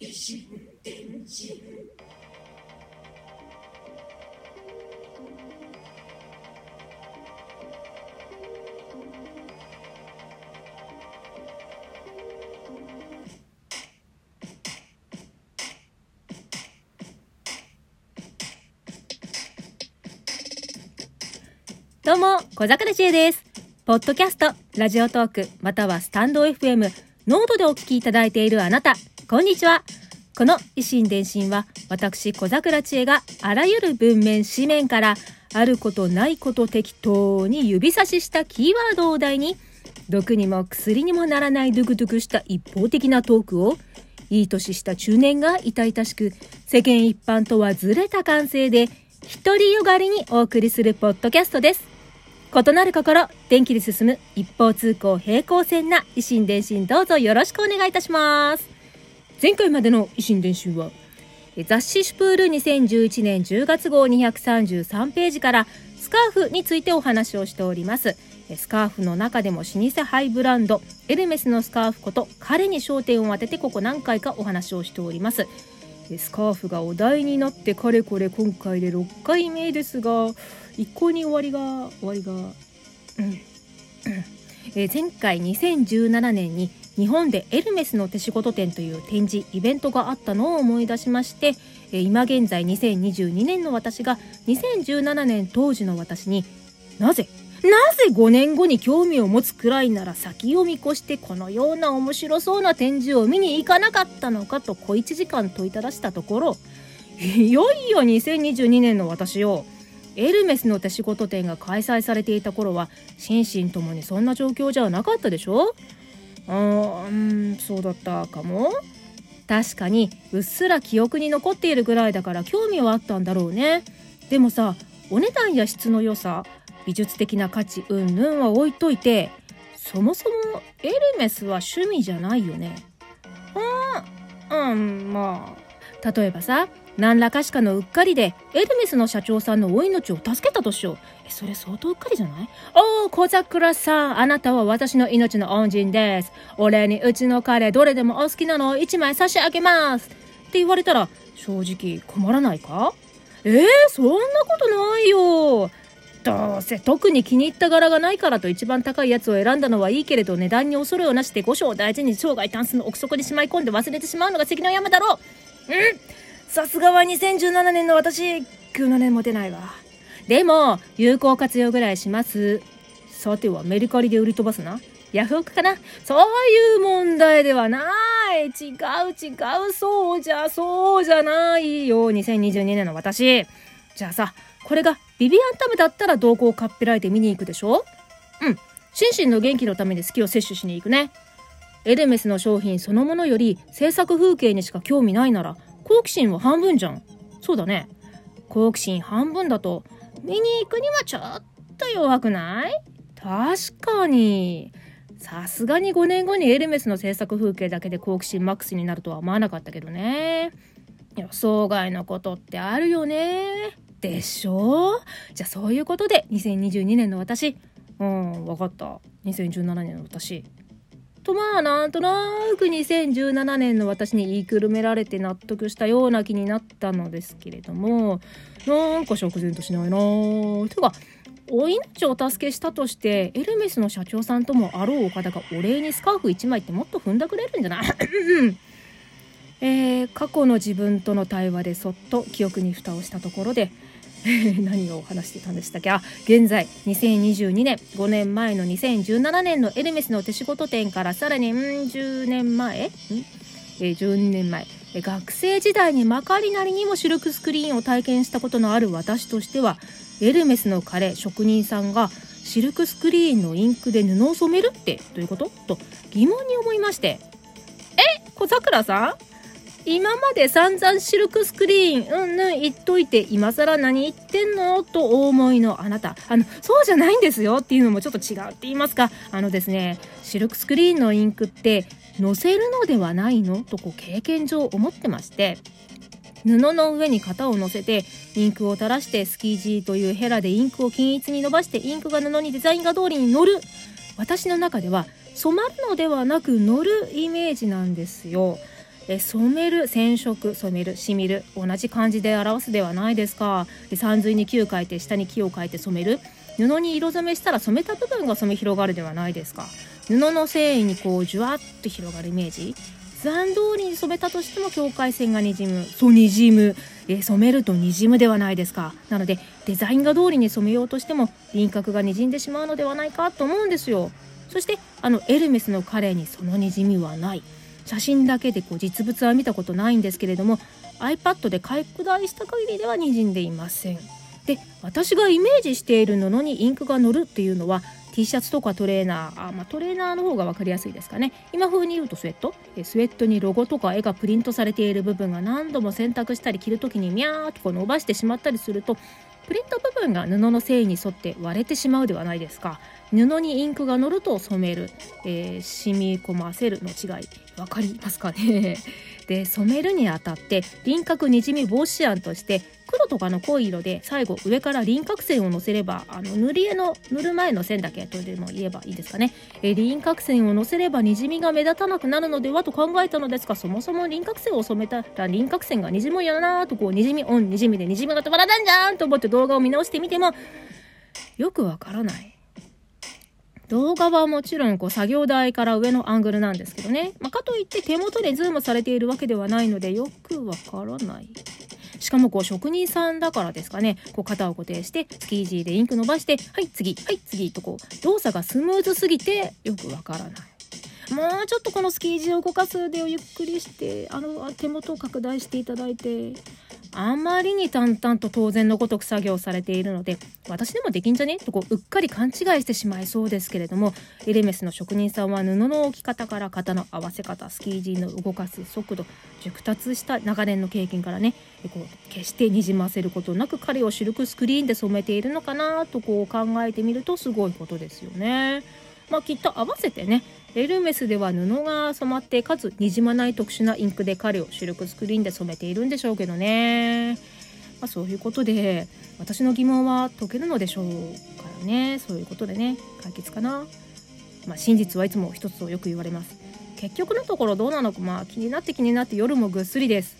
It's you. どうも、小桜知恵です。ポッドキャスト、ラジオトーク、またはスタンド FM、ノートでお聞きいただいているあなた、こんにちは。この維新伝心は、私小桜知恵があらゆる文面、紙面から、あることないこと適当に指差ししたキーワードを題に、毒にも薬にもならないドゥクドゥクした一方的なトークを、いい年した中年が痛々しく、世間一般とはずれた感性で、独りよがりにお送りするポッドキャストです。異なる心、電気で進む一方通行平行線な維新伝心どうぞよろしくお願いいたします。前回までの維新伝心は、雑誌シュプール2011年10月号233ページからスカーフについてお話をしております。スカーフの中でも老舗ハイブランド、エルメスのスカーフこと彼に焦点を当ててここ何回かお話をしております。スカーフがお題になってかれこれ今回で6回目ですが、一向に終わりが終わりが、うん。えー前回2017年に日本でエルメスの手仕事展という展示イベントがあったのを思い出しまして、えー今現在2022年の私が2017年当時の私になぜなぜ5年後に興味を持つくらいなら先を見越してこのような面白そうな展示を見に行かなかったのかと小1時間問いただしたところいよいよ2022年の私をエルメスの手仕事展が開催されていた頃は心身ともにそんな状況じゃなかったでしょ？うーんそうだったかも。確かにうっすら記憶に残っているぐらいだから興味はあったんだろうね。でもさお値段や質の良さ美術的な価値うんぬんは置いといてそもそもエルメスは趣味じゃないよね。うんうんまあ。例えばさ何らかしかのうっかりでエルメスの社長さんのお命を助けたとしよう。えそれ相当うっかりじゃない？おお小桜さん。あなたは私の命の恩人です。お礼にうちの彼どれでもお好きなのを1枚差し上げます。って言われたら正直困らないか？えー、そんなことないよ。どうせ特に気に入った柄がないからと一番高いやつを選んだのはいいけれど値段に恐れをなして五章を大事に生涯タンスの奥底にしまい込んで忘れてしまうのが関の山だろう。うん？さすがは2017年の私9年も出ないわ。でも有効活用ぐらいします。さてはメルカリで売り飛ばすな。ヤフオクかな。そういう問題ではない。違う違うそうじゃそうじゃないよ。2022年の私。じゃあさこれがビビアンタムだったら動向をかっぺらいて見に行くでしょ？うん。心身の元気のために好きを摂取しに行くね。エルメスの商品そのものより制作風景にしか興味ないなら好奇心は半分じゃん。そうだね。好奇心半分だと見に行くにはちょっと弱くない？確かに。さすがに5年後にエルメスの制作風景だけで好奇心マックスになるとは思わなかったけどね。予想外のことってあるよね。でしょ？じゃあそういうことで2022年の私。うん分かった。2017年の私。とまあなんとなく2017年の私に言いくるめられて納得したような気になったのですけれどもなんか釈然としないなぁ。てかお命をお助けしたとしてエルメスの社長さんともあろうお方がお礼にスカーフ1枚ってもっと踏んだくれるんじゃない？えー、過去の自分との対話でそっと記憶に蓋をしたところで 何を話してたんでしたっけ？あ現在2022年。5年前の2017年のエルメスの手仕事展からさらにん10年前？ん、え、12年前。学生時代にまかりなりにもシルクスクリーンを体験したことのある私としてはエルメスの彼職人さんがシルクスクリーンのインクで布を染めるってどういうこと？と疑問に思いまして。え？小桜さん？今まで散々シルクスクリーンうんぬん言っといて今更何言ってんの？とお思いのあなた。あのそうじゃないんですよっていうのもちょっと違うって言いますか。あのですねシルクスクリーンのインクって載せるのではないの？とこう経験上思ってまして布の上に型を乗せてインクを垂らしてスキージーというヘラでインクを均一に伸ばしてインクが布にデザイン画通りに乗る。私の中では染まるのではなく乗るイメージなんですよ。え染める染色染めるしみる同じ漢字で表すではないですか。三髄に木を書いて下に木を書いて染める。布に色染めしたら染めた部分が染め広がるではないですか。布の繊維にこうじゅわっと広がるイメージ。残通りに染めたとしても境界線がにじむそにじむ、え染めるとにじむではないですか。なのでデザイン画通りに染めようとしても輪郭がにじんでしまうのではないかと思うんですよ。そしてあのエルメスの彼にそのにじみはない。写真だけでこう実物は見たことないんですけれども iPad で拡大した限りではにじんでいません。で私がイメージしている布にインクが乗るっていうのは T シャツとかトレーナーあ、まあ、トレーナーの方が分かりやすいですかね。今風に言うとスウェット？スウェットにロゴとか絵がプリントされている部分が何度も洗濯したり着る時にミャーとこう伸ばしてしまったりするとプリント部分が布の繊維に沿って割れてしまうではないですか。布にインクが乗ると染める、えー、染み込ませるの違い。分かりますかね？で染めるにあたって輪郭にじみ防止案として黒とかの濃い色で最後上から輪郭線をのせればあの塗り絵の塗る前の線だけとでも言えばいいですかね、え輪郭線をのせればにじみが目立たなくなるのではと考えたのですがそもそも輪郭線を染めたら輪郭線がにじむよなとこうにじみオンにじみでにじみが止まらないんじゃんと思って動画を見直してみてもよくわからない。動画はもちろんこう作業台から上のアングルなんですけどね、まあ、かといって手元でズームされているわけではないのでよくわからない。しかもこう職人さんだからですかね。こう肩を固定してスキージーでインク伸ばしてはい次はい次とこう動作がスムーズすぎてよくわからない。もうちょっとこのスキージーを動かすでをゆっくりしてあの手元を拡大していただいてあまりに淡々と当然のごとく作業されているので私でもできんじゃね？とこううっかり勘違いしてしまいそうですけれどもエレメスの職人さんは布の置き方から型の合わせ方スキージーの動かす速度熟達した長年の経験からねこう決してにじませることなく彼をシルクスクリーンで染めているのかなとこう考えてみるとすごいことですよね。まあ、きっと合わせてねエルメスでは布が染まってかつにじまない特殊なインクで彼をシルクスクリーンで染めているんでしょうけどね、まあ、そういうことで私の疑問は解けるのでしょうからね。そういうことでね解決かな、まあ、真実はいつも一つとよく言われます。結局のところどうなのかまあ気になって気になって夜もぐっすりです。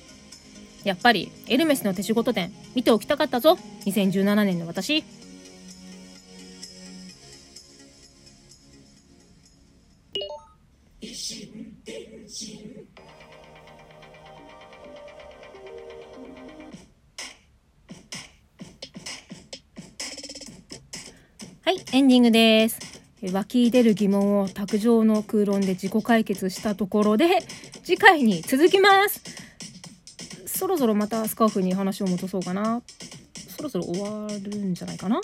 やっぱりエルメスの手仕事店見ておきたかったぞ。2017年の私。はい、エンディングです。湧き出る疑問を卓上の空論で自己解決したところで、次回に続きます。そろそろまたスカーフに話を戻そうかな。そろそろ終わるんじゃないかな。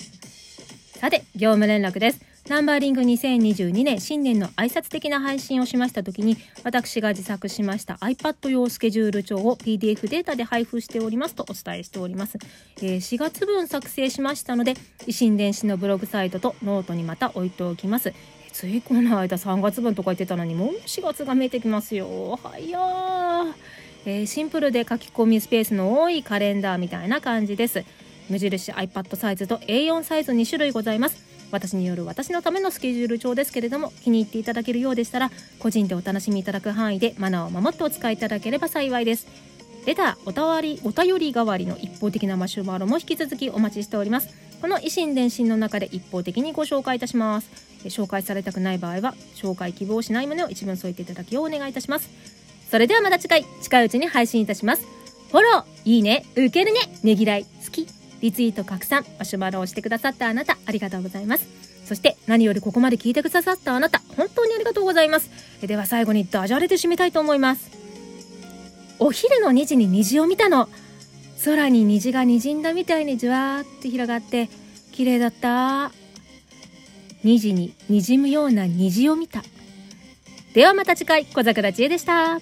さて、業務連絡です。ナンバーリング2022年新年の挨拶的な配信をしました時に私が自作しました iPad 用スケジュール帳を PDF データで配布しておりますとお伝えしております、えー、4月分作成しましたので維新電子のブログサイトとノートにまた置いておきます。ついこの間3月分とか言ってたのにもう4月が見えてきますよ。はやえー、シンプルで書き込みスペースの多いカレンダーみたいな感じです。無印 iPad サイズと A4 サイズ2種類ございます。私による私のためのスケジュール帳ですけれども気に入っていただけるようでしたら個人でお楽しみいただく範囲でマナーを守ってお使いいただければ幸いです。レターおたわりお便り代わりの一方的なマシュマロも引き続きお待ちしております。この維新伝心の中で一方的にご紹介いたします。紹介されたくない場合は紹介希望しない旨を一文添えていただきをお願いいたします。それではまた次回近いうちに配信いたします。フォローいいね受けるねねぎらい。リツイート拡散マシュマロをしてくださったあなたありがとうございます。そして何よりここまで聞いてくださったあなた本当にありがとうございます。では最後にダジャレで締めたいと思います。お昼の2時に虹を見たの。空に虹が滲んだみたいにじわーって広がって綺麗だった。2時に滲むような虹を見た。ではまた次回小桜知恵でした。